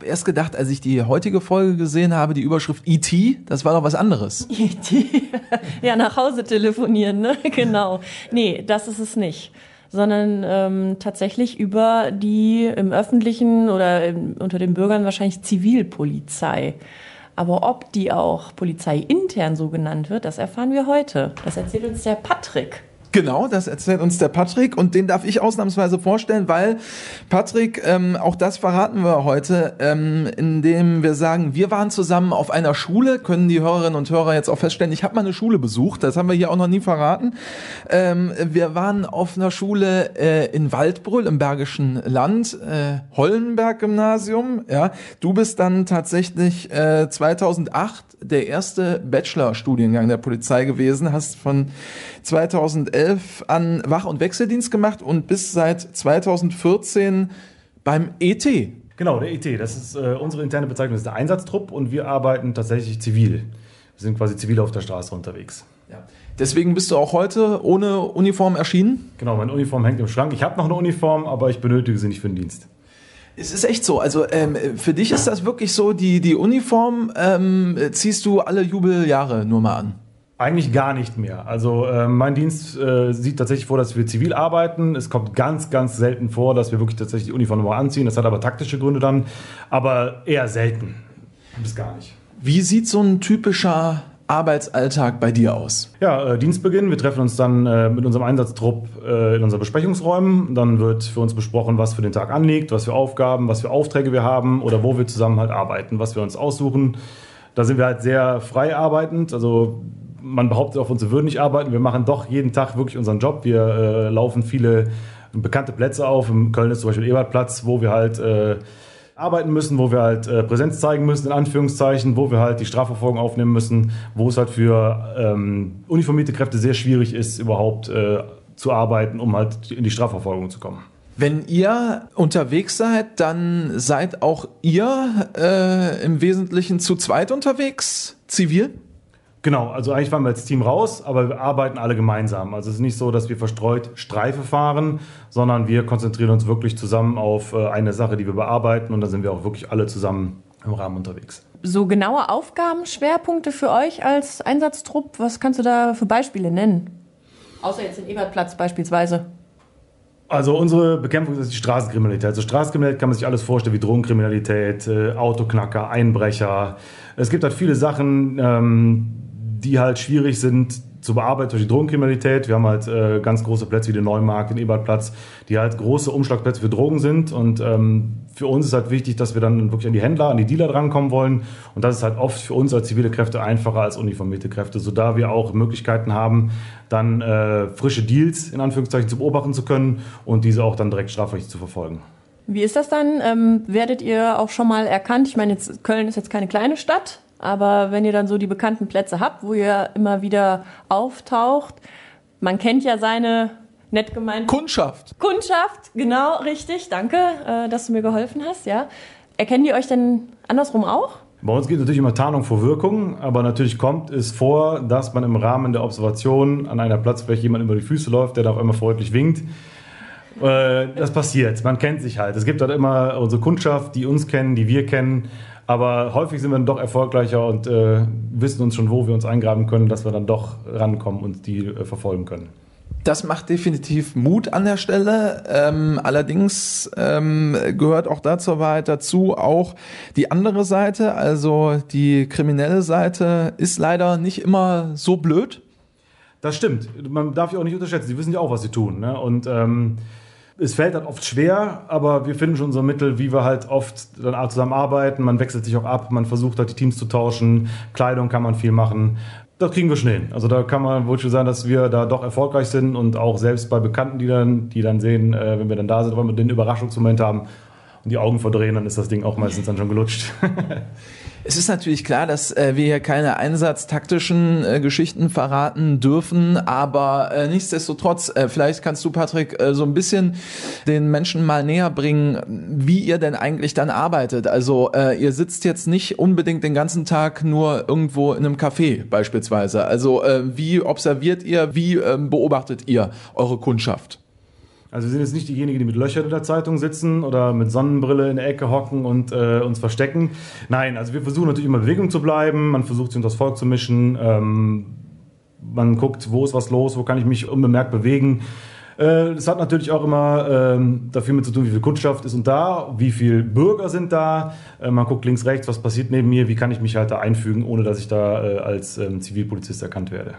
habe erst gedacht, als ich die heutige Folge gesehen habe, die Überschrift E.T., das war doch was anderes. E.T. ja, nach Hause telefonieren, ne? genau. Nee, das ist es nicht sondern ähm, tatsächlich über die im öffentlichen oder im, unter den Bürgern wahrscheinlich Zivilpolizei. Aber ob die auch polizeiintern so genannt wird, das erfahren wir heute. Das erzählt uns der Patrick. Genau, das erzählt uns der Patrick und den darf ich ausnahmsweise vorstellen, weil Patrick, ähm, auch das verraten wir heute, ähm, indem wir sagen, wir waren zusammen auf einer Schule, können die Hörerinnen und Hörer jetzt auch feststellen, ich habe mal eine Schule besucht, das haben wir hier auch noch nie verraten. Ähm, wir waren auf einer Schule äh, in Waldbrüll im Bergischen Land, äh, Hollenberg-Gymnasium. Ja, du bist dann tatsächlich äh, 2008 der erste Bachelorstudiengang der Polizei gewesen, hast von 2011 an Wach- und Wechseldienst gemacht und bis seit 2014 beim ET. Genau, der ET. Das ist äh, unsere interne Bezeichnung, das ist der Einsatztrupp und wir arbeiten tatsächlich zivil. Wir sind quasi zivil auf der Straße unterwegs. Ja. Deswegen bist du auch heute ohne Uniform erschienen? Genau, meine Uniform hängt im Schrank. Ich habe noch eine Uniform, aber ich benötige sie nicht für den Dienst. Es ist echt so. Also ähm, für dich ist das wirklich so, die, die Uniform ähm, ziehst du alle Jubeljahre nur mal an. Eigentlich gar nicht mehr. Also äh, mein Dienst äh, sieht tatsächlich vor, dass wir zivil arbeiten. Es kommt ganz, ganz selten vor, dass wir wirklich tatsächlich die Uniform nochmal anziehen. Das hat aber taktische Gründe dann, aber eher selten. Bis gar nicht. Wie sieht so ein typischer Arbeitsalltag bei dir aus? Ja, äh, Dienstbeginn. Wir treffen uns dann äh, mit unserem Einsatztrupp äh, in unseren Besprechungsräumen. Dann wird für uns besprochen, was für den Tag anliegt, was für Aufgaben, was für Aufträge wir haben oder wo wir zusammen halt arbeiten, was wir uns aussuchen. Da sind wir halt sehr frei arbeitend. Also man behauptet auf uns, wir würden nicht arbeiten. Wir machen doch jeden Tag wirklich unseren Job. Wir äh, laufen viele bekannte Plätze auf. In Köln ist zum Beispiel Ebertplatz, wo wir halt äh, arbeiten müssen, wo wir halt äh, Präsenz zeigen müssen, in Anführungszeichen, wo wir halt die Strafverfolgung aufnehmen müssen, wo es halt für ähm, uniformierte Kräfte sehr schwierig ist, überhaupt äh, zu arbeiten, um halt in die Strafverfolgung zu kommen. Wenn ihr unterwegs seid, dann seid auch ihr äh, im Wesentlichen zu zweit unterwegs, zivil? Genau, also eigentlich fahren wir als Team raus, aber wir arbeiten alle gemeinsam. Also es ist nicht so, dass wir verstreut Streife fahren, sondern wir konzentrieren uns wirklich zusammen auf äh, eine Sache, die wir bearbeiten und da sind wir auch wirklich alle zusammen im Rahmen unterwegs. So genaue Aufgabenschwerpunkte für euch als Einsatztrupp, was kannst du da für Beispiele nennen? Außer jetzt in Ebertplatz beispielsweise. Also unsere Bekämpfung ist die Straßenkriminalität. Also Straßenkriminalität kann man sich alles vorstellen wie Drogenkriminalität, äh, Autoknacker, Einbrecher. Es gibt halt viele Sachen, ähm, die halt schwierig sind zu bearbeiten durch die Drogenkriminalität. Wir haben halt äh, ganz große Plätze wie den Neumarkt, den Ebertplatz, die halt große Umschlagplätze für Drogen sind. Und ähm, für uns ist halt wichtig, dass wir dann wirklich an die Händler, an die Dealer drankommen wollen. Und das ist halt oft für uns als zivile Kräfte einfacher als uniformierte Kräfte, so da wir auch Möglichkeiten haben, dann äh, frische Deals in Anführungszeichen zu beobachten zu können und diese auch dann direkt strafrechtlich zu verfolgen. Wie ist das dann? Ähm, werdet ihr auch schon mal erkannt? Ich meine, jetzt, Köln ist jetzt keine kleine Stadt. Aber wenn ihr dann so die bekannten Plätze habt, wo ihr immer wieder auftaucht, man kennt ja seine nett gemeinte Kundschaft. Kundschaft, genau, richtig. Danke, äh, dass du mir geholfen hast. Ja, erkennen die euch denn andersrum auch? Bei uns geht natürlich immer Tarnung vor Wirkung, aber natürlich kommt es vor, dass man im Rahmen der Observation an einer Platzfläche jemand über die Füße läuft, der da auf einmal freundlich winkt. Äh, das passiert, man kennt sich halt. Es gibt halt immer unsere Kundschaft, die uns kennen, die wir kennen. Aber häufig sind wir dann doch erfolgreicher und äh, wissen uns schon, wo wir uns eingraben können, dass wir dann doch rankommen und die äh, verfolgen können. Das macht definitiv Mut an der Stelle. Ähm, allerdings ähm, gehört auch dazu Wahrheit dazu auch die andere Seite, also die kriminelle Seite ist leider nicht immer so blöd. Das stimmt. Man darf ja auch nicht unterschätzen. Sie wissen ja auch, was sie tun. Ne? Und ähm, es fällt dann oft schwer, aber wir finden schon so Mittel, wie wir halt oft dann zusammen arbeiten. Man wechselt sich auch ab, man versucht halt die Teams zu tauschen. Kleidung kann man viel machen. Das kriegen wir schon hin. Also da kann man wohl schon sagen, dass wir da doch erfolgreich sind und auch selbst bei Bekannten, die dann, die dann sehen, äh, wenn wir dann da sind, wollen wir den Überraschungsmoment haben und die Augen verdrehen, dann ist das Ding auch meistens dann schon gelutscht. Es ist natürlich klar, dass äh, wir hier keine einsatztaktischen äh, Geschichten verraten dürfen, aber äh, nichtsdestotrotz, äh, vielleicht kannst du, Patrick, äh, so ein bisschen den Menschen mal näher bringen, wie ihr denn eigentlich dann arbeitet. Also äh, ihr sitzt jetzt nicht unbedingt den ganzen Tag nur irgendwo in einem Café beispielsweise. Also wie observiert ihr, wie äh, beobachtet ihr eure Kundschaft? Also wir sind jetzt nicht diejenigen, die mit Löchern in der Zeitung sitzen oder mit Sonnenbrille in der Ecke hocken und äh, uns verstecken. Nein, also wir versuchen natürlich immer Bewegung zu bleiben. Man versucht sich unter das Volk zu mischen. Ähm, man guckt, wo ist was los, wo kann ich mich unbemerkt bewegen. Es hat natürlich auch immer ähm, dafür mit zu tun, wie viel Kundschaft ist und da, wie viele Bürger sind da. Äh, man guckt links, rechts, was passiert neben mir, wie kann ich mich halt da einfügen, ohne dass ich da äh, als ähm, Zivilpolizist erkannt werde.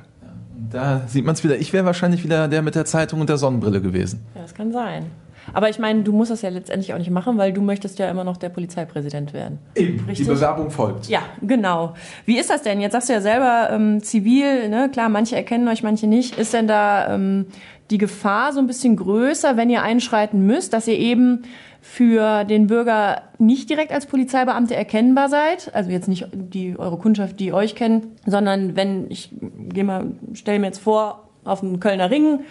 Da sieht man es wieder. Ich wäre wahrscheinlich wieder der mit der Zeitung und der Sonnenbrille gewesen. Ja, das kann sein. Aber ich meine, du musst das ja letztendlich auch nicht machen, weil du möchtest ja immer noch der Polizeipräsident werden. Eben, Richtig? die Bewerbung folgt. Ja, genau. Wie ist das denn? Jetzt sagst du ja selber ähm, zivil, ne? klar, manche erkennen euch, manche nicht. Ist denn da ähm, die Gefahr so ein bisschen größer, wenn ihr einschreiten müsst, dass ihr eben für den Bürger nicht direkt als Polizeibeamte erkennbar seid, also jetzt nicht die eure Kundschaft, die euch kennt, sondern wenn ich gehe mal, stelle mir jetzt vor, auf dem Kölner Ring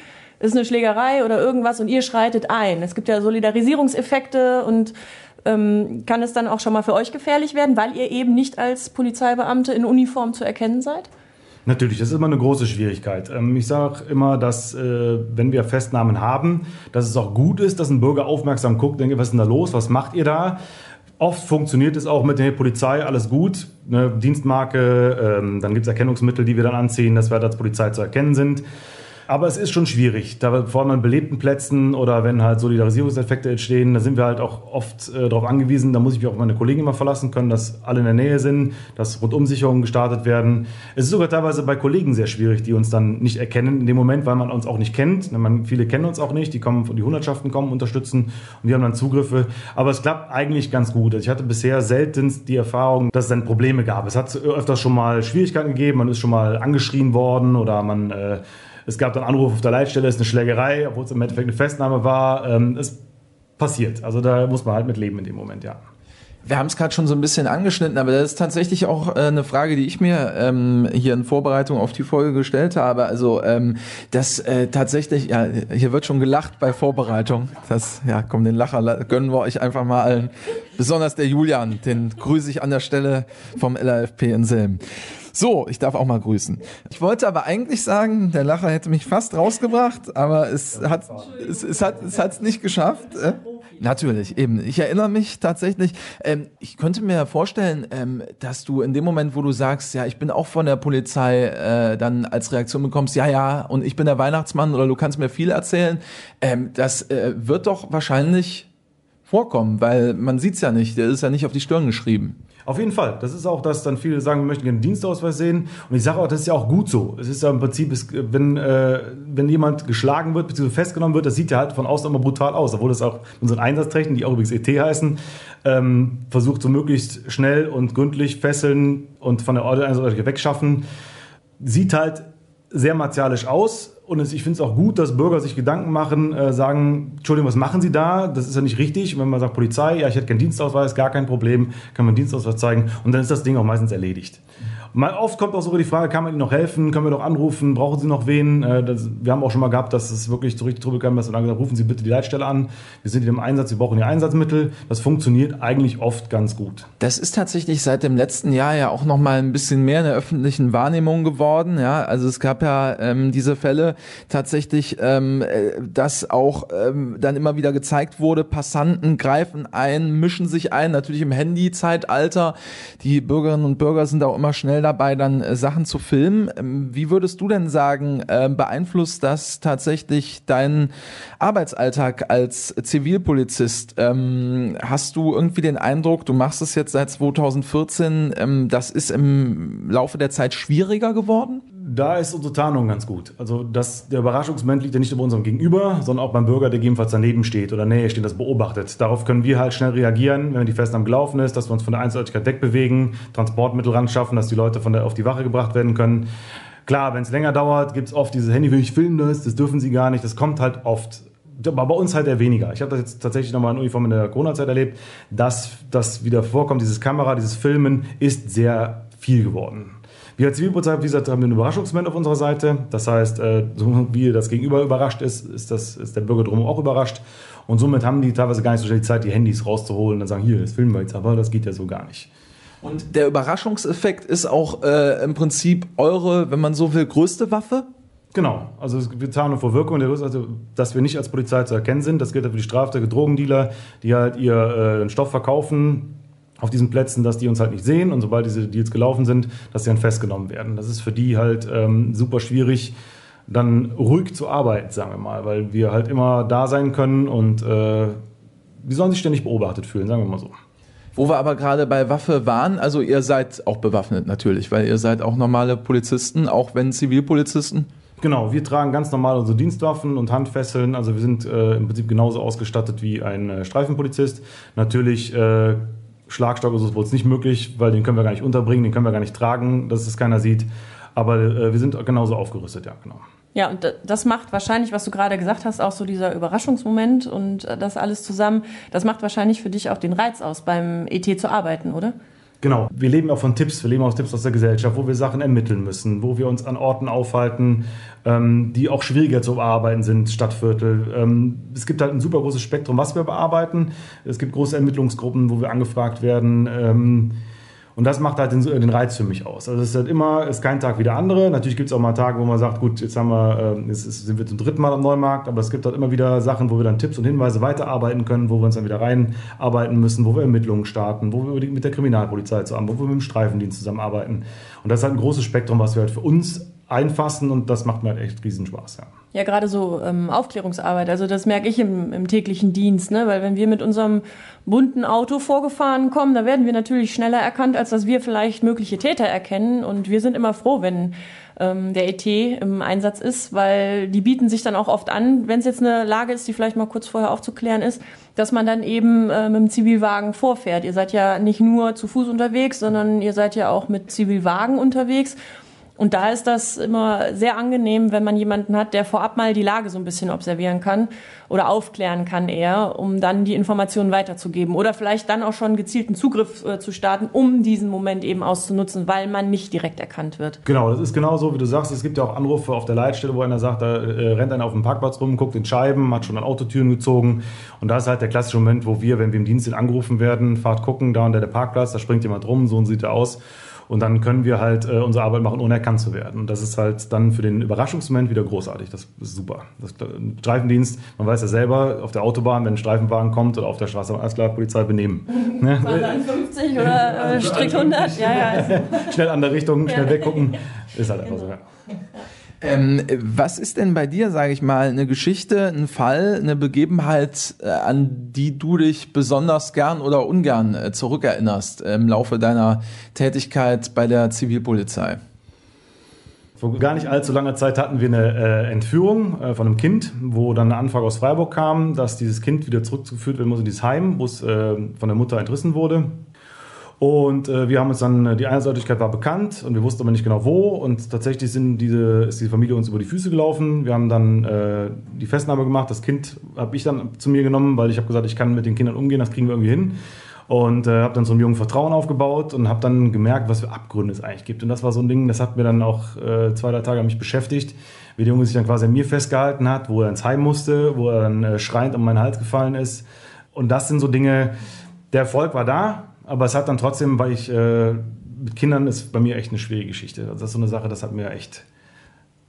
ist eine Schlägerei oder irgendwas und ihr schreitet ein. Es gibt ja Solidarisierungseffekte und ähm, kann es dann auch schon mal für euch gefährlich werden, weil ihr eben nicht als Polizeibeamte in Uniform zu erkennen seid? Natürlich, das ist immer eine große Schwierigkeit. Ähm, ich sage immer, dass äh, wenn wir Festnahmen haben, dass es auch gut ist, dass ein Bürger aufmerksam guckt, denkt, was ist denn da los, was macht ihr da? Oft funktioniert es auch mit der Polizei, alles gut, eine Dienstmarke, ähm, dann gibt es Erkennungsmittel, die wir dann anziehen, dass wir als Polizei zu erkennen sind. Aber es ist schon schwierig, da vor allem an belebten Plätzen oder wenn halt Solidarisierungseffekte entstehen, da sind wir halt auch oft äh, darauf angewiesen, da muss ich mich auf meine Kollegen immer verlassen können, dass alle in der Nähe sind, dass Rundumsicherungen gestartet werden. Es ist sogar teilweise bei Kollegen sehr schwierig, die uns dann nicht erkennen in dem Moment, weil man uns auch nicht kennt. Man, viele kennen uns auch nicht, die kommen von die Hundertschaften kommen, unterstützen und wir haben dann Zugriffe. Aber es klappt eigentlich ganz gut. Also ich hatte bisher seltenst die Erfahrung, dass es dann Probleme gab. Es hat öfters schon mal Schwierigkeiten gegeben, man ist schon mal angeschrien worden oder man äh, es gab dann Anrufe auf der Leitstelle, es ist eine Schlägerei, obwohl es im Endeffekt eine Festnahme war. Ähm, es passiert. Also da muss man halt mit leben in dem Moment, ja. Wir haben es gerade schon so ein bisschen angeschnitten, aber das ist tatsächlich auch äh, eine Frage, die ich mir ähm, hier in Vorbereitung auf die Folge gestellt habe. Also ähm, das äh, tatsächlich, ja, hier wird schon gelacht bei Vorbereitung. Das, ja, komm, den Lacher gönnen wir euch einfach mal allen. Besonders der Julian, den grüße ich an der Stelle vom LAFP in Selm. So, ich darf auch mal grüßen. Ich wollte aber eigentlich sagen, der Lacher hätte mich fast rausgebracht, aber es hat es, es hat es hat's nicht geschafft. Äh? Natürlich, eben. Ich erinnere mich tatsächlich, ähm, ich könnte mir vorstellen, ähm, dass du in dem Moment, wo du sagst, ja, ich bin auch von der Polizei, äh, dann als Reaktion bekommst, ja, ja, und ich bin der Weihnachtsmann oder du kannst mir viel erzählen, ähm, das äh, wird doch wahrscheinlich vorkommen, weil man sieht's ja nicht, der ist ja nicht auf die Stirn geschrieben. Auf jeden Fall. Das ist auch, dass dann viele sagen, wir möchten gerne einen Dienstausweis sehen. Und ich sage auch, das ist ja auch gut so. Es ist ja im Prinzip, wenn, äh, wenn jemand geschlagen wird bzw. festgenommen wird, das sieht ja halt von außen immer brutal aus. Obwohl das auch unseren Einsatzträchten, die auch übrigens ET heißen, ähm, versucht so möglichst schnell und gründlich fesseln und von der Ordnung wegschaffen. Sieht halt sehr martialisch aus und ich finde es auch gut, dass Bürger sich Gedanken machen, äh, sagen, Entschuldigung, was machen Sie da? Das ist ja nicht richtig. Und wenn man sagt Polizei, ja, ich hätte keinen Dienstausweis, gar kein Problem, kann man Dienstausweis zeigen und dann ist das Ding auch meistens erledigt. Mal oft kommt auch sogar die Frage, kann man Ihnen noch helfen? Können wir doch anrufen? Brauchen Sie noch wen? Äh, das, wir haben auch schon mal gehabt, dass es wirklich so richtig drüber kam, dass wir dann gesagt rufen Sie bitte die Leitstelle an. Wir sind hier im Einsatz, wir brauchen Ihr Einsatzmittel. Das funktioniert eigentlich oft ganz gut. Das ist tatsächlich seit dem letzten Jahr ja auch noch mal ein bisschen mehr in der öffentlichen Wahrnehmung geworden. Ja, also es gab ja ähm, diese Fälle tatsächlich, ähm, äh, dass auch ähm, dann immer wieder gezeigt wurde, Passanten greifen ein, mischen sich ein, natürlich im Handy-Zeitalter. Die Bürgerinnen und Bürger sind auch immer schnell schnell dabei, dann äh, Sachen zu filmen. Ähm, wie würdest du denn sagen, äh, beeinflusst das tatsächlich deinen Arbeitsalltag als Zivilpolizist? Ähm, hast du irgendwie den Eindruck, du machst es jetzt seit 2014, ähm, das ist im Laufe der Zeit schwieriger geworden? Da ist unsere Tarnung ganz gut. Also das, der Überraschungsmoment liegt ja nicht über unserem Gegenüber, sondern auch beim Bürger, der gegebenenfalls daneben steht oder näher steht, das beobachtet. Darauf können wir halt schnell reagieren, wenn die Festnahme gelaufen ist, dass wir uns von der Einseitigkeit wegbewegen, Transportmittel ran schaffen, dass die Leute von der, auf die Wache gebracht werden können. Klar, wenn es länger dauert, gibt es oft dieses Handy, will ich filmen das, das dürfen sie gar nicht. Das kommt halt oft aber bei uns halt eher weniger. Ich habe das jetzt tatsächlich nochmal in Uniform in der Corona-Zeit erlebt, dass das wieder vorkommt, dieses Kamera, dieses Filmen ist sehr viel geworden. Wir als Zivilpolizei, wie gesagt, haben einen Überraschungsmoment auf unserer Seite. Das heißt, äh, so wie das Gegenüber überrascht ist, ist, das, ist der Bürger drum auch überrascht. Und somit haben die teilweise gar nicht so schnell die Zeit, die Handys rauszuholen und dann sagen, hier, das filmen wir jetzt, aber das geht ja so gar nicht. Und der Überraschungseffekt ist auch äh, im Prinzip eure, wenn man so will, größte Waffe? Genau, also wir zahlen vor Wirkung, also, dass wir nicht als Polizei zu erkennen sind. Das gilt für die Straftäter, Drogendealer, die halt ihren äh, Stoff verkaufen auf diesen Plätzen, dass die uns halt nicht sehen und sobald diese Deals gelaufen sind, dass sie dann festgenommen werden. Das ist für die halt ähm, super schwierig, dann ruhig zu arbeiten, sagen wir mal, weil wir halt immer da sein können und äh, die sollen sich ständig beobachtet fühlen, sagen wir mal so. Wo wir aber gerade bei Waffe waren, also ihr seid auch bewaffnet natürlich, weil ihr seid auch normale Polizisten, auch wenn Zivilpolizisten. Genau, wir tragen ganz normal unsere Dienstwaffen und Handfesseln. Also wir sind äh, im Prinzip genauso ausgestattet wie ein äh, Streifenpolizist. Natürlich äh, Schlagstock ist uns nicht möglich, weil den können wir gar nicht unterbringen, den können wir gar nicht tragen, dass es keiner sieht. Aber äh, wir sind genauso aufgerüstet, ja, genau. Ja, und das macht wahrscheinlich, was du gerade gesagt hast, auch so dieser Überraschungsmoment und äh, das alles zusammen, das macht wahrscheinlich für dich auch den Reiz aus, beim ET zu arbeiten, oder? Genau, wir leben auch von Tipps, wir leben aus Tipps aus der Gesellschaft, wo wir Sachen ermitteln müssen, wo wir uns an Orten aufhalten, ähm, die auch schwieriger zu bearbeiten sind, Stadtviertel. Ähm, es gibt halt ein super großes Spektrum, was wir bearbeiten. Es gibt große Ermittlungsgruppen, wo wir angefragt werden. Ähm, und das macht halt den, den, Reiz für mich aus. Also es ist halt immer, ist kein Tag wie der andere. Natürlich gibt es auch mal Tage, wo man sagt, gut, jetzt haben wir, äh, jetzt sind wir zum dritten Mal am Neumarkt, aber es gibt halt immer wieder Sachen, wo wir dann Tipps und Hinweise weiterarbeiten können, wo wir uns dann wieder reinarbeiten müssen, wo wir Ermittlungen starten, wo wir mit der Kriminalpolizei zusammen, wo wir mit dem Streifendienst zusammenarbeiten. Und das ist halt ein großes Spektrum, was wir halt für uns einfassen und das macht mir halt echt riesen Spaß, ja. Ja, gerade so ähm, Aufklärungsarbeit, also das merke ich im, im täglichen Dienst, ne? weil wenn wir mit unserem bunten Auto vorgefahren kommen, da werden wir natürlich schneller erkannt, als dass wir vielleicht mögliche Täter erkennen und wir sind immer froh, wenn ähm, der ET im Einsatz ist, weil die bieten sich dann auch oft an, wenn es jetzt eine Lage ist, die vielleicht mal kurz vorher aufzuklären ist, dass man dann eben äh, mit dem Zivilwagen vorfährt. Ihr seid ja nicht nur zu Fuß unterwegs, sondern ihr seid ja auch mit Zivilwagen unterwegs und da ist das immer sehr angenehm, wenn man jemanden hat, der vorab mal die Lage so ein bisschen observieren kann oder aufklären kann eher, um dann die Informationen weiterzugeben oder vielleicht dann auch schon gezielten Zugriff äh, zu starten, um diesen Moment eben auszunutzen, weil man nicht direkt erkannt wird. Genau, das ist genau so, wie du sagst. Es gibt ja auch Anrufe auf der Leitstelle, wo einer sagt, da äh, rennt einer auf dem Parkplatz rum, guckt in Scheiben, hat schon an Autotüren gezogen. Und da ist halt der klassische Moment, wo wir, wenn wir im Dienst sind, angerufen werden, fahrt gucken, da und der, der Parkplatz, da springt jemand rum, so sieht er aus. Und dann können wir halt äh, unsere Arbeit machen, ohne erkannt zu werden. Und das ist halt dann für den Überraschungsmoment wieder großartig. Das ist super. Das, Streifendienst, man weiß ja selber, auf der Autobahn, wenn ein Streifenwagen kommt oder auf der Straße, alles klar, Polizei benehmen. ne? 50 oder äh, strikt 100. Ja, ja. schnell andere Richtung, schnell weggucken. Ist halt einfach so, ja. Ähm, was ist denn bei dir, sage ich mal, eine Geschichte, ein Fall, eine Begebenheit, äh, an die du dich besonders gern oder ungern äh, zurückerinnerst im Laufe deiner Tätigkeit bei der Zivilpolizei? Vor gar nicht allzu langer Zeit hatten wir eine äh, Entführung äh, von einem Kind, wo dann eine Anfrage aus Freiburg kam, dass dieses Kind wieder zurückgeführt werden muss in dieses Heim, wo es äh, von der Mutter entrissen wurde. Und äh, wir haben uns dann, äh, die Einseitigkeit war bekannt und wir wussten aber nicht genau wo. Und tatsächlich sind diese, ist die Familie uns über die Füße gelaufen. Wir haben dann äh, die Festnahme gemacht. Das Kind habe ich dann zu mir genommen, weil ich habe gesagt, ich kann mit den Kindern umgehen, das kriegen wir irgendwie hin. Und äh, habe dann so einem jungen Vertrauen aufgebaut und habe dann gemerkt, was für Abgründe es eigentlich gibt. Und das war so ein Ding, das hat mir dann auch äh, zwei, drei Tage mich beschäftigt, wie der Junge sich dann quasi an mir festgehalten hat, wo er ins Heim musste, wo er dann äh, schreiend um meinen Hals gefallen ist. Und das sind so Dinge, der Erfolg war da, aber es hat dann trotzdem, weil ich äh, mit Kindern ist bei mir echt eine schwierige Geschichte. Also das ist so eine Sache, das hat mir echt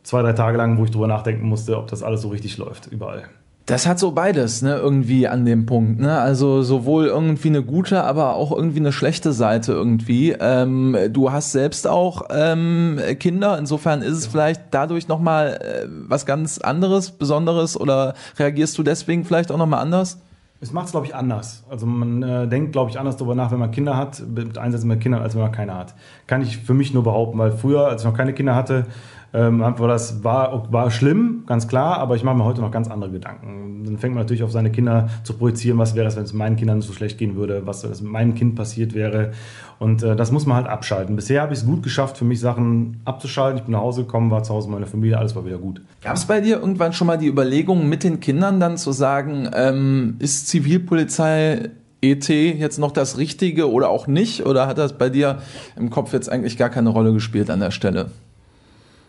zwei, drei Tage lang, wo ich drüber nachdenken musste, ob das alles so richtig läuft, überall. Das hat so beides, ne, irgendwie an dem Punkt, ne? Also sowohl irgendwie eine gute, aber auch irgendwie eine schlechte Seite irgendwie. Ähm, du hast selbst auch ähm, Kinder, insofern ist es ja. vielleicht dadurch nochmal äh, was ganz anderes, Besonderes oder reagierst du deswegen vielleicht auch nochmal anders? Es macht es, glaube ich, anders. Also man äh, denkt, glaube ich, anders darüber nach, wenn man Kinder hat, mit Einsätzen mit Kindern, als wenn man keine hat. Kann ich für mich nur behaupten, weil früher, als ich noch keine Kinder hatte, ähm, das war, war schlimm, ganz klar, aber ich mache mir heute noch ganz andere Gedanken. Dann fängt man natürlich auf seine Kinder zu projizieren, was wäre es, wenn es meinen Kindern so schlecht gehen würde, was mit meinem Kind passiert wäre. Und äh, das muss man halt abschalten. Bisher habe ich es gut geschafft, für mich Sachen abzuschalten. Ich bin nach Hause gekommen, war zu Hause meiner Familie, alles war wieder gut. Gab es bei dir irgendwann schon mal die Überlegung, mit den Kindern dann zu sagen, ähm, ist Zivilpolizei ET jetzt noch das Richtige oder auch nicht? Oder hat das bei dir im Kopf jetzt eigentlich gar keine Rolle gespielt an der Stelle?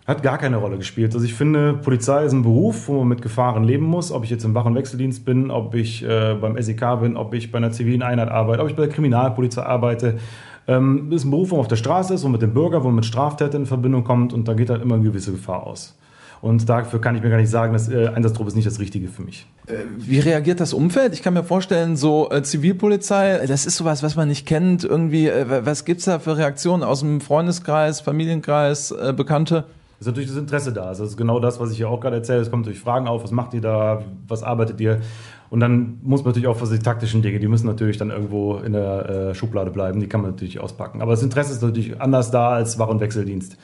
Hat gar keine Rolle gespielt. Also ich finde, Polizei ist ein Beruf, wo man mit Gefahren leben muss. Ob ich jetzt im Wach- und Wechseldienst bin, ob ich äh, beim SEK bin, ob ich bei einer zivilen Einheit arbeite, ob ich bei der Kriminalpolizei arbeite. Ähm, ist ein Beruf, wo man auf der Straße ist, wo man mit dem Bürger, wo man mit Straftätern in Verbindung kommt und da geht halt immer eine gewisse Gefahr aus. Und dafür kann ich mir gar nicht sagen, dass äh, Einsatztrupp ist nicht das Richtige für mich. Äh, wie reagiert das Umfeld? Ich kann mir vorstellen, so äh, Zivilpolizei, das ist sowas, was man nicht kennt. Irgendwie, äh, was gibt's da für Reaktionen aus dem Freundeskreis, Familienkreis, äh, Bekannte? Ist natürlich das Interesse da. Also das ist genau das, was ich ja auch gerade erzähle. Es kommen natürlich Fragen auf, was macht ihr da, was arbeitet ihr? Und dann muss man natürlich auch für die taktischen Dinge, die müssen natürlich dann irgendwo in der äh, Schublade bleiben, die kann man natürlich auspacken. Aber das Interesse ist natürlich anders da als Wach- und Wechseldienst.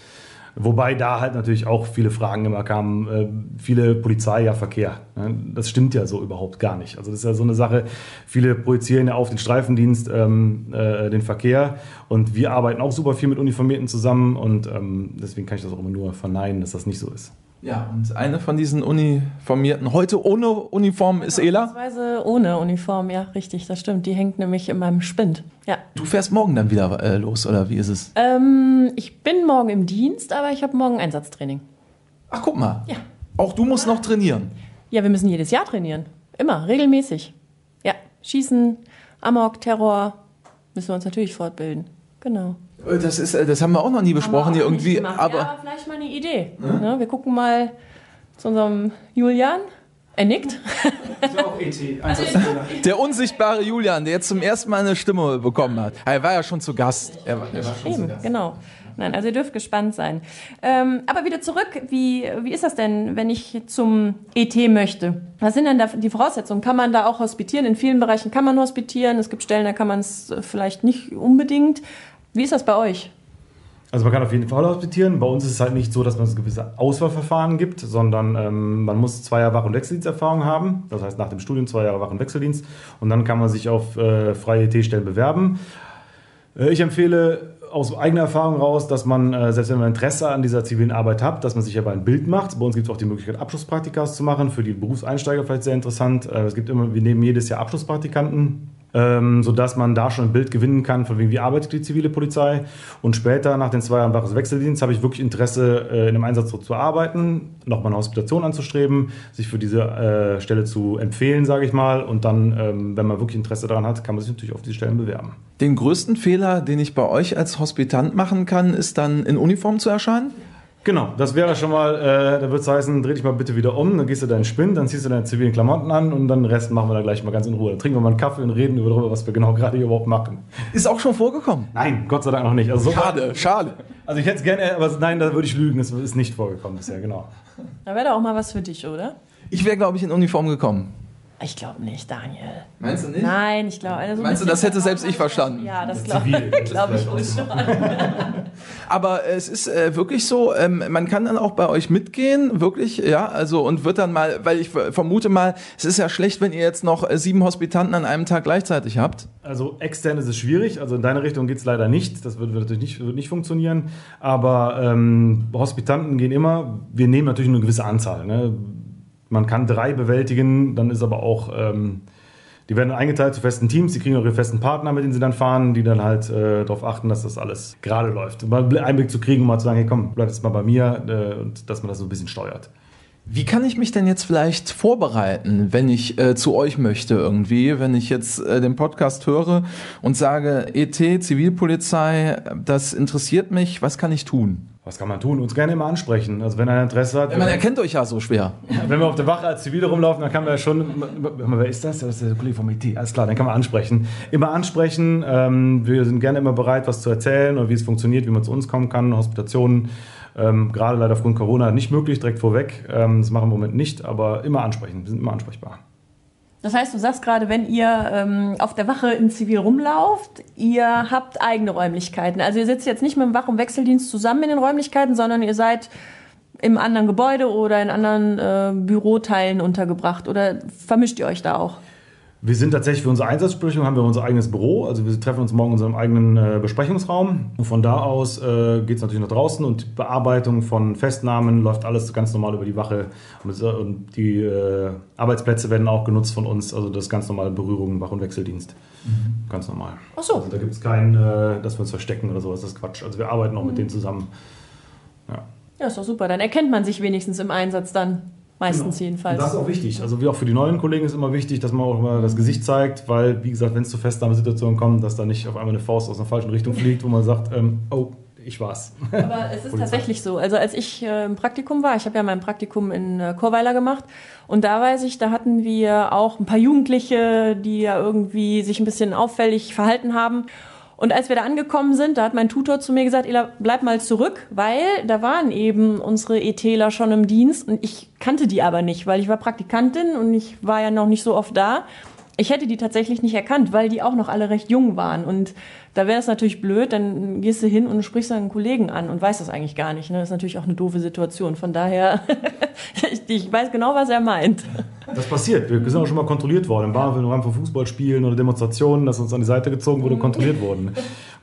Wobei da halt natürlich auch viele Fragen immer kamen, äh, viele Polizei, ja Verkehr. Ne? Das stimmt ja so überhaupt gar nicht. Also das ist ja so eine Sache, viele projizieren ja auf den Streifendienst ähm, äh, den Verkehr und wir arbeiten auch super viel mit Uniformierten zusammen und ähm, deswegen kann ich das auch immer nur verneinen, dass das nicht so ist. Ja, und eine von diesen Uniformierten, heute ohne Uniform, ist Ela? Weise ohne Uniform, ja, richtig, das stimmt. Die hängt nämlich in meinem Spind. Ja. Du fährst morgen dann wieder äh, los, oder wie ist es? Ähm, ich bin morgen im Dienst, aber ich habe morgen Einsatztraining. Ach, guck mal. Ja. Auch du musst noch trainieren. Ja, wir müssen jedes Jahr trainieren. Immer, regelmäßig. Ja, Schießen, Amok, Terror, müssen wir uns natürlich fortbilden. Genau. Das, ist, äh, das haben wir auch noch nie besprochen hier irgendwie. gemacht. Aber ja, vielleicht mal eine Idee. Ne? Wir gucken mal zu unserem Julian. Er nickt. Ist auch ET, Einsatzfehler. der unsichtbare Julian, der jetzt zum ersten Mal eine Stimme bekommen hat. Er war ja schon zu Gast. Er war, er war schon zu Eben, Gast. genau. Nein, also ihr dürft gespannt sein. Ähm, aber wieder zurück, wie, wie ist das denn, wenn ich zum ET möchte? Was sind denn da die Voraussetzungen? Kann man da auch hospitieren? In vielen Bereichen kann man hospitieren. Es gibt Stellen, da kann man es vielleicht nicht unbedingt. Wie ist das bei euch? Also man kann auf jeden Fall hospitieren. Bei uns ist es halt nicht so, dass man es gewisse Auswahlverfahren gibt, sondern ähm, man muss zwei Jahre Wach- und Wechseldiensterfahrung haben. Das heißt nach dem Studium zwei Jahre Wach- und Wechseldienst. Und dann kann man sich auf äh, freie ET-Stellen bewerben. Äh, ich empfehle aus eigener Erfahrung raus, dass man, äh, selbst wenn man Interesse an dieser zivilen Arbeit hat, dass man sich aber ein Bild macht. Bei uns gibt es auch die Möglichkeit, Abschlusspraktikas zu machen. Für die Berufseinsteiger vielleicht sehr interessant. Äh, es gibt immer, wir nehmen jedes Jahr Abschlusspraktikanten ähm, sodass man da schon ein Bild gewinnen kann, von wie arbeitet die zivile Polizei. Und später, nach den zwei Jahren Waches Wechseldienst, habe ich wirklich Interesse, äh, in einem Einsatz zu arbeiten, nochmal eine Hospitation anzustreben, sich für diese äh, Stelle zu empfehlen, sage ich mal. Und dann, ähm, wenn man wirklich Interesse daran hat, kann man sich natürlich auf diese Stellen bewerben. Den größten Fehler, den ich bei euch als Hospitant machen kann, ist dann in Uniform zu erscheinen? Genau, das wäre schon mal, äh, da würde es heißen, dreh dich mal bitte wieder um, dann gehst du deinen Spind, dann ziehst du deine zivilen Klamotten an und dann den Rest machen wir da gleich mal ganz in Ruhe. Dann trinken wir mal einen Kaffee und reden über darüber, was wir genau gerade hier überhaupt machen. Ist auch schon vorgekommen. Nein, Gott sei Dank noch nicht. Also, so Schade, schade. also ich hätte es gerne, aber nein, da würde ich lügen, das ist nicht vorgekommen bisher, genau. Da wäre doch auch mal was für dich, oder? Ich wäre, glaube ich, in Uniform gekommen. Ich glaube nicht, Daniel. Meinst du nicht? Nein, ich glaube. Also Meinst du, das hätte selbst ich verstanden? Ja, das glaube glaub ich wohl schon. Aber es ist äh, wirklich so, ähm, man kann dann auch bei euch mitgehen, wirklich, ja, also und wird dann mal, weil ich ver- vermute mal, es ist ja schlecht, wenn ihr jetzt noch äh, sieben Hospitanten an einem Tag gleichzeitig habt. Also extern ist es schwierig, also in deine Richtung geht es leider nicht, das wird, wird natürlich nicht, wird nicht funktionieren, aber ähm, Hospitanten gehen immer, wir nehmen natürlich nur eine gewisse Anzahl. Ne? Man kann drei bewältigen, dann ist aber auch, ähm, die werden eingeteilt zu festen Teams, die kriegen auch ihre festen Partner, mit denen sie dann fahren, die dann halt äh, darauf achten, dass das alles gerade läuft. Mal einen Einblick zu kriegen, um mal zu sagen, hey komm, bleib jetzt mal bei mir äh, und dass man das so ein bisschen steuert. Wie kann ich mich denn jetzt vielleicht vorbereiten, wenn ich äh, zu euch möchte irgendwie, wenn ich jetzt äh, den Podcast höre und sage, ET, Zivilpolizei, das interessiert mich, was kann ich tun? Was kann man tun? Uns gerne immer ansprechen. Also wenn einer Interesse hat. Man erkennt euch ja so schwer. Wenn wir auf der Wache als Zivile rumlaufen, dann kann man ja schon. Wer ist das? Das ist der Kollege vom IT. Alles klar, dann kann man ansprechen. Immer ansprechen. Ähm, wir sind gerne immer bereit, was zu erzählen und wie es funktioniert, wie man zu uns kommen kann. Hospitationen, ähm, gerade leider aufgrund Corona nicht möglich, direkt vorweg. Ähm, das machen wir im Moment nicht, aber immer ansprechen. Wir sind immer ansprechbar. Das heißt, du sagst gerade, wenn ihr ähm, auf der Wache in Zivil rumlauft, ihr habt eigene Räumlichkeiten. Also ihr sitzt jetzt nicht mit dem Wach- und Wechseldienst zusammen in den Räumlichkeiten, sondern ihr seid im anderen Gebäude oder in anderen äh, Büroteilen untergebracht. Oder vermischt ihr euch da auch? Wir sind tatsächlich für unsere Einsatzbesprechung haben wir unser eigenes Büro. Also wir treffen uns morgen in unserem eigenen äh, Besprechungsraum. Und von da aus äh, geht es natürlich nach draußen und die Bearbeitung von Festnahmen läuft alles ganz normal über die Wache. Und, die äh, Arbeitsplätze werden auch genutzt von uns. Also das ist ganz normale Berührung, Wach- und Wechseldienst. Ganz normal. Ach so. Also da gibt es kein, äh, dass wir uns verstecken oder sowas. Das ist Quatsch. Also wir arbeiten auch mit denen zusammen. Ja. Ja, ist doch super. Dann erkennt man sich wenigstens im Einsatz dann. Meistens jedenfalls. Und das ist auch wichtig. Also wie auch für die neuen Kollegen ist immer wichtig, dass man auch mal das Gesicht zeigt, weil, wie gesagt, wenn es zu Festnahmesituationen kommt, dass da nicht auf einmal eine Faust aus einer falschen Richtung fliegt, wo man sagt, ähm, oh, ich war's. Aber es ist tatsächlich so. Also als ich äh, im Praktikum war, ich habe ja mein Praktikum in äh, Chorweiler gemacht und da weiß ich, da hatten wir auch ein paar Jugendliche, die ja irgendwie sich ein bisschen auffällig verhalten haben. Und als wir da angekommen sind, da hat mein Tutor zu mir gesagt, Ela, bleib mal zurück, weil da waren eben unsere ETler schon im Dienst und ich kannte die aber nicht, weil ich war Praktikantin und ich war ja noch nicht so oft da. Ich hätte die tatsächlich nicht erkannt, weil die auch noch alle recht jung waren. Und da wäre es natürlich blöd, dann gehst du hin und sprichst einen Kollegen an und weißt das eigentlich gar nicht. Ne? Das ist natürlich auch eine doofe Situation. Von daher, ich, ich weiß genau, was er meint. Das passiert. Wir sind auch schon mal kontrolliert worden. Im Bahnhof im Rahmen von Fußballspielen oder Demonstrationen, dass uns an die Seite gezogen wurde und kontrolliert wurden.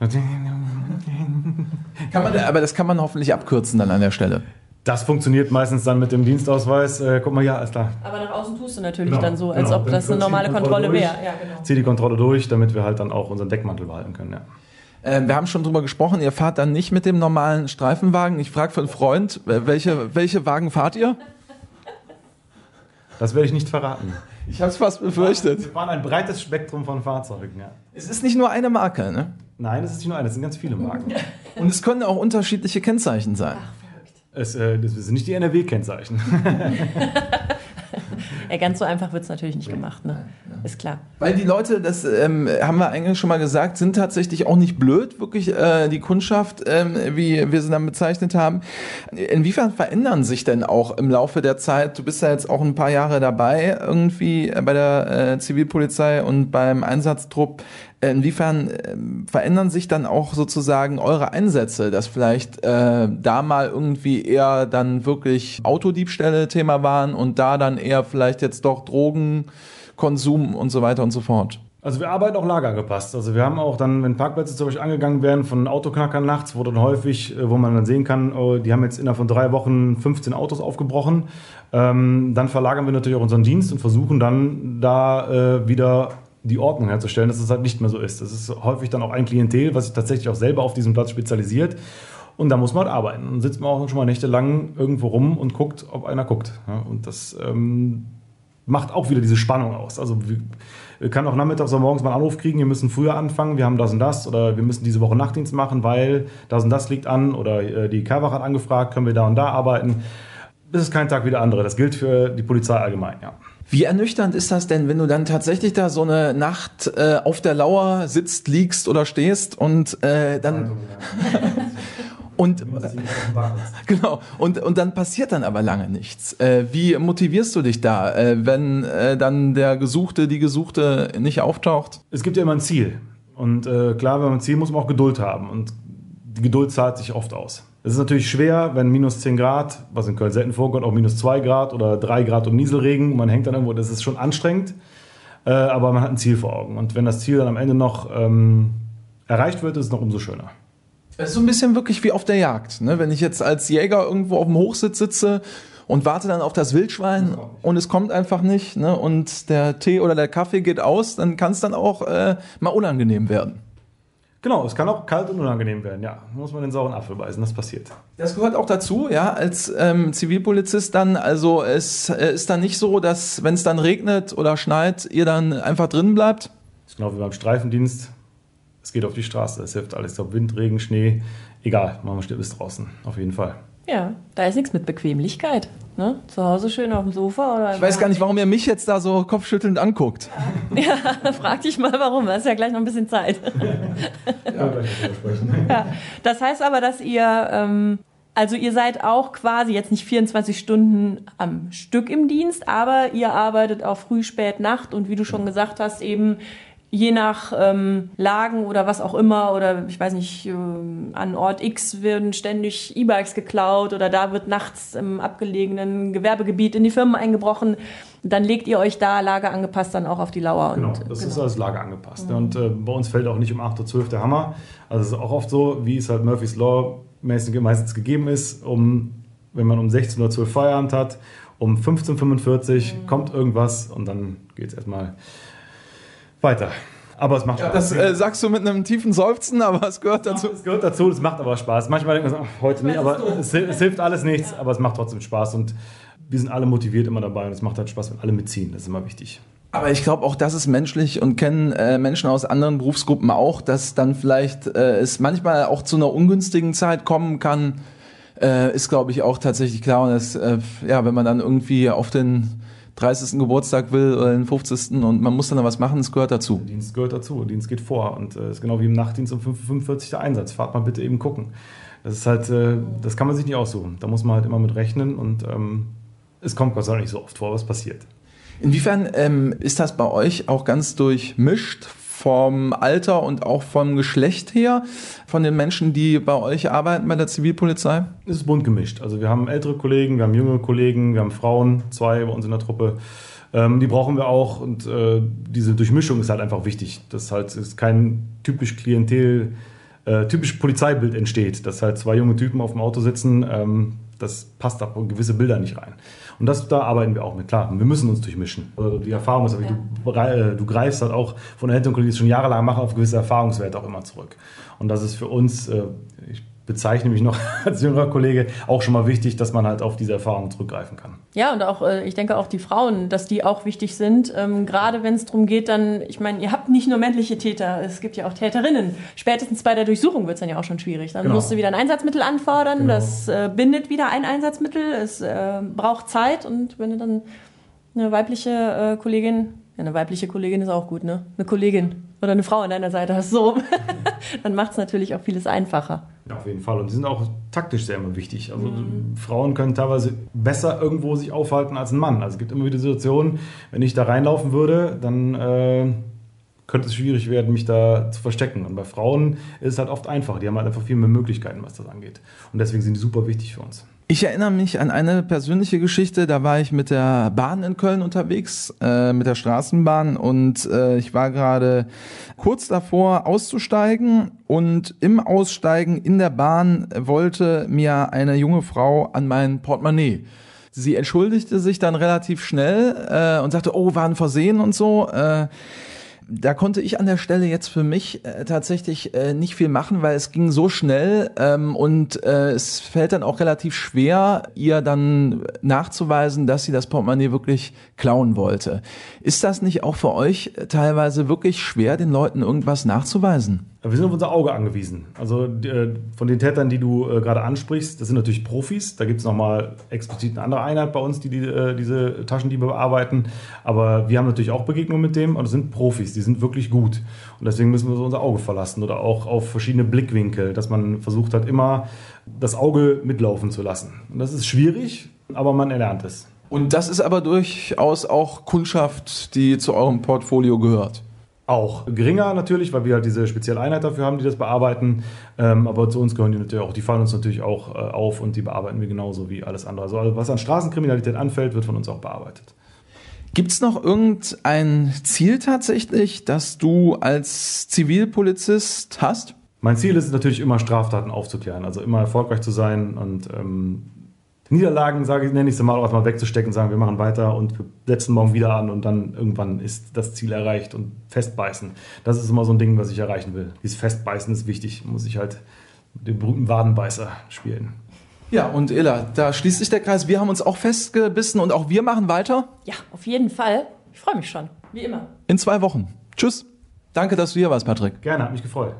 Kann man, aber das kann man hoffentlich abkürzen dann an der Stelle. Das funktioniert meistens dann mit dem Dienstausweis. Äh, guck mal, ja, alles klar. Aber nach außen tust du natürlich Genau, dann so, als genau. ob das eine normale Kontrolle Kontrolle wäre. Ja, genau. Zieh die Kontrolle durch, damit wir halt dann auch unseren Deckmantel behalten können. Ja. Äh, wir haben schon drüber gesprochen, ihr fahrt dann nicht mit dem normalen Streifenwagen. Ich frage für einen Freund, welche, welche Wagen fahrt ihr? Das werde ich nicht verraten. Ich habe es fast befürchtet. Wir fahren ein breites Spektrum von Fahrzeugen. Ja. Es ist nicht nur eine Marke, ne? Nein, es ist nicht nur eine, es sind ganz viele Marken. Und es können auch unterschiedliche Kennzeichen sein. Es, äh, das sind nicht die NRW-Kennzeichen. Ja, ganz so einfach wird's natürlich nicht gemacht, ne? Ist klar. Weil die Leute, das ähm, haben wir eigentlich schon mal gesagt, sind tatsächlich auch nicht blöd, wirklich äh, die Kundschaft, ähm, wie wir sie dann bezeichnet haben. Inwiefern verändern sich denn auch im Laufe der Zeit? Du bist ja jetzt auch ein paar Jahre dabei, irgendwie äh, bei der äh, Zivilpolizei und beim Einsatztrupp. Äh, Inwiefern ähm, verändern sich dann auch sozusagen eure Einsätze, dass vielleicht äh, da mal irgendwie eher dann wirklich Autodiebstähle Thema waren und da dann eher vielleicht jetzt doch Drogenkonsum und so weiter und so fort? Also wir arbeiten auch lagergepasst. Also wir haben auch dann, wenn Parkplätze zum Beispiel angegangen werden von Autoknackern nachts, wo dann häufig, äh, wo man dann sehen kann, oh, die haben jetzt innerhalb von drei Wochen 15 Autos aufgebrochen, ähm, dann verlagern wir natürlich auch unseren Dienst und versuchen dann da äh, wieder die Ordnung herzustellen, dass es halt nicht mehr so ist. Das ist häufig dann auch ein Klientel, was sich tatsächlich auch selber auf diesem Platz spezialisiert. Und da muss man halt arbeiten. Dann sitzt man auch schon mal nächtelang irgendwo rum und guckt, ob einer guckt. Ja, und das ähm, macht auch wieder diese Spannung aus. Also wir, können auch nachmittags oder morgens mal einen Anruf kriegen, wir müssen früher anfangen, wir haben das und das oder wir müssen diese Woche Nachtdienst machen, weil das und das liegt an oder äh, die Kerwach hat angefragt, können wir da und da arbeiten. Das ist kein Tag wie der andere. Das gilt für die Polizei allgemein, ja. Wie ernüchternd ist das denn, wenn du dann tatsächlich da so eine Nacht äh, auf der Lauer sitzt, liegst oder stehst und äh, dann und genau und und dann passiert dann aber lange nichts. Äh, wie motivierst du dich da, äh, wenn äh, dann der Gesuchte, die Gesuchte nicht auftaucht? Es gibt ja immer ein Ziel. Und äh, klar, wenn man ein Ziel muss man auch Geduld haben. Und die Geduld zahlt sich oft aus. Es ist natürlich schwer, wenn minus 10 Grad, was in Köln selten vorkommt, auch minus 2 Grad oder 3 Grad und Nieselregen, man hängt dann irgendwo, das ist schon anstrengend, äh, aber man hat ein Ziel vor Augen. Und wenn das Ziel dann am Ende noch ähm, erreicht wird, ist es noch umso schöner. Es ist so ein bisschen wirklich wie auf der Jagd. Ne? Wenn ich jetzt als Jäger irgendwo auf dem Hochsitz sitze und warte dann auf das Wildschwein und es kommt einfach nicht ne? und der Tee oder der Kaffee geht aus, dann kann es dann auch äh, mal unangenehm werden. Genau, es kann auch kalt und unangenehm werden, ja. Da muss man den sauren Apfel beißen, das passiert. Das gehört auch dazu, ja, als ähm, Zivilpolizist dann. Also es äh, ist dann nicht so, dass wenn es dann regnet oder schneit, ihr dann einfach drin bleibt. Das ist genau wie beim Streifendienst. Es geht auf die Straße, es hilft alles. Ob Wind, Regen, Schnee, egal, man steht bis draußen, auf jeden Fall. Ja, da ist nichts mit Bequemlichkeit. Ne? Zu Hause schön auf dem Sofa oder. Ich weiß gar nicht, warum ihr mich jetzt da so kopfschüttelnd anguckt. Ja, frag dich mal warum. Da ist ja gleich noch ein bisschen Zeit. Ja. Ja. Das heißt aber, dass ihr, ähm, also ihr seid auch quasi jetzt nicht 24 Stunden am Stück im Dienst, aber ihr arbeitet auch früh, spät, Nacht und wie du schon gesagt hast, eben je nach ähm, Lagen oder was auch immer oder ich weiß nicht, ähm, an Ort X werden ständig E-Bikes geklaut oder da wird nachts im abgelegenen Gewerbegebiet in die Firmen eingebrochen, dann legt ihr euch da lagerangepasst dann auch auf die Lauer. Genau, und, das ist alles Lager angepasst. Und äh, bei uns fällt auch nicht um 8.12 Uhr der Hammer. Also es ist auch oft so, wie es halt Murphy's Law meistens gegeben ist, um, wenn man um 16.12 Uhr Feierabend hat, um 15.45 Uhr kommt irgendwas und dann geht es erstmal weiter. Aber es macht Spaß. Das äh, sagst du mit einem tiefen Seufzen, aber es gehört dazu. Es gehört dazu, es macht aber Spaß. Manchmal denkt man so, ach, heute nicht, aber es, es hilft alles nichts, aber es macht trotzdem Spaß und wir sind alle motiviert immer dabei und es macht halt Spaß, wenn alle mitziehen. Das ist immer wichtig. Aber ich glaube auch, das ist menschlich und kennen äh, Menschen aus anderen Berufsgruppen auch, dass dann vielleicht äh, es manchmal auch zu einer ungünstigen Zeit kommen kann, äh, ist glaube ich auch tatsächlich klar. Und es, äh, ja, wenn man dann irgendwie auf den 30. Geburtstag will oder den 50. und man muss dann was machen, es gehört dazu. Der Dienst gehört dazu, der Dienst geht vor und äh, ist genau wie im Nachtdienst um 5.45 der Einsatz. Fahrt mal bitte eben gucken. Das ist halt, äh, das kann man sich nicht aussuchen. Da muss man halt immer mit rechnen und ähm, es kommt Gott sei Dank nicht so oft vor, was passiert. Inwiefern ähm, ist das bei euch auch ganz durchmischt vom Alter und auch vom Geschlecht her von den Menschen, die bei euch arbeiten bei der Zivilpolizei? Es ist bunt gemischt. Also wir haben ältere Kollegen, wir haben jüngere Kollegen, wir haben Frauen, zwei bei uns in der Truppe. Ähm, die brauchen wir auch und äh, diese Durchmischung ist halt einfach wichtig. Das halt ist kein typisch Klientel, äh, typisch Polizeibild entsteht, dass halt zwei junge Typen auf dem Auto sitzen. Ähm, das passt da gewisse Bilder nicht rein. Und das, da arbeiten wir auch mit. Klar, wir müssen uns durchmischen. Also die Erfahrung ist, ja. du, äh, du greifst halt auch von älteren Kollegen, die schon jahrelang machen, auf gewisse Erfahrungswerte auch immer zurück. Und das ist für uns, äh, ich bezeichne mich noch als jüngerer Kollege, auch schon mal wichtig, dass man halt auf diese Erfahrung zurückgreifen kann. Ja, und auch, äh, ich denke auch die Frauen, dass die auch wichtig sind. Ähm, gerade wenn es darum geht, dann, ich meine, ihr habt nicht nur männliche Täter, es gibt ja auch Täterinnen. Spätestens bei der Durchsuchung wird es dann ja auch schon schwierig. Dann genau. musst du wieder ein Einsatzmittel anfordern, genau. das äh, bindet wieder ein Einsatzmittel, es äh, braucht Zeit und wenn du dann eine weibliche äh, Kollegin ja, eine weibliche Kollegin ist auch gut, ne? Eine Kollegin oder eine Frau an deiner Seite hast, so. Dann macht es natürlich auch vieles einfacher. Ja, auf jeden Fall. Und die sind auch taktisch sehr immer wichtig. Also mhm. Frauen können teilweise besser irgendwo sich aufhalten als ein Mann. Also es gibt immer wieder Situationen, wenn ich da reinlaufen würde, dann äh, könnte es schwierig werden, mich da zu verstecken. Und bei Frauen ist es halt oft einfach. Die haben halt einfach viel mehr Möglichkeiten, was das angeht. Und deswegen sind die super wichtig für uns. Ich erinnere mich an eine persönliche Geschichte, da war ich mit der Bahn in Köln unterwegs, äh, mit der Straßenbahn und äh, ich war gerade kurz davor auszusteigen und im Aussteigen in der Bahn wollte mir eine junge Frau an mein Portemonnaie. Sie entschuldigte sich dann relativ schnell äh, und sagte, oh, war ein Versehen und so. Äh, da konnte ich an der Stelle jetzt für mich äh, tatsächlich äh, nicht viel machen, weil es ging so schnell ähm, und äh, es fällt dann auch relativ schwer, ihr dann nachzuweisen, dass sie das Portemonnaie wirklich klauen wollte. Ist das nicht auch für euch teilweise wirklich schwer, den Leuten irgendwas nachzuweisen? Wir sind auf unser Auge angewiesen. Also äh, von den Tätern, die du äh, gerade ansprichst, das sind natürlich Profis. Da gibt es nochmal explizit eine andere Einheit bei uns, die, die äh, diese Taschendiebe bearbeiten. Aber wir haben natürlich auch Begegnungen mit dem und das sind Profis, die sind wirklich gut. Und deswegen müssen wir so unser Auge verlassen oder auch auf verschiedene Blickwinkel, dass man versucht hat, immer das Auge mitlaufen zu lassen. Und das ist schwierig, aber man erlernt es. Und das ist aber durchaus auch Kundschaft, die zu eurem Portfolio gehört. Auch geringer natürlich, weil wir halt diese spezielle Einheit dafür haben, die das bearbeiten. Ähm, aber zu uns gehören die natürlich auch, die fallen uns natürlich auch äh, auf und die bearbeiten wir genauso wie alles andere. Also was an Straßenkriminalität anfällt, wird von uns auch bearbeitet. Gibt es noch irgendein Ziel tatsächlich, das du als Zivilpolizist hast? Mein Ziel ist natürlich immer, Straftaten aufzuklären, also immer erfolgreich zu sein und ähm, Niederlagen, sage ich, nenne ich es mal, auch mal wegzustecken und sagen, wir machen weiter und wir setzen morgen wieder an und dann irgendwann ist das Ziel erreicht und festbeißen. Das ist immer so ein Ding, was ich erreichen will. Dieses Festbeißen ist wichtig, muss ich halt mit dem berühmten Wadenbeißer spielen. Ja, und Ella, da schließt sich der Kreis. Wir haben uns auch festgebissen und auch wir machen weiter. Ja, auf jeden Fall. Ich freue mich schon, wie immer. In zwei Wochen. Tschüss. Danke, dass du hier warst, Patrick. Gerne, hat mich gefreut.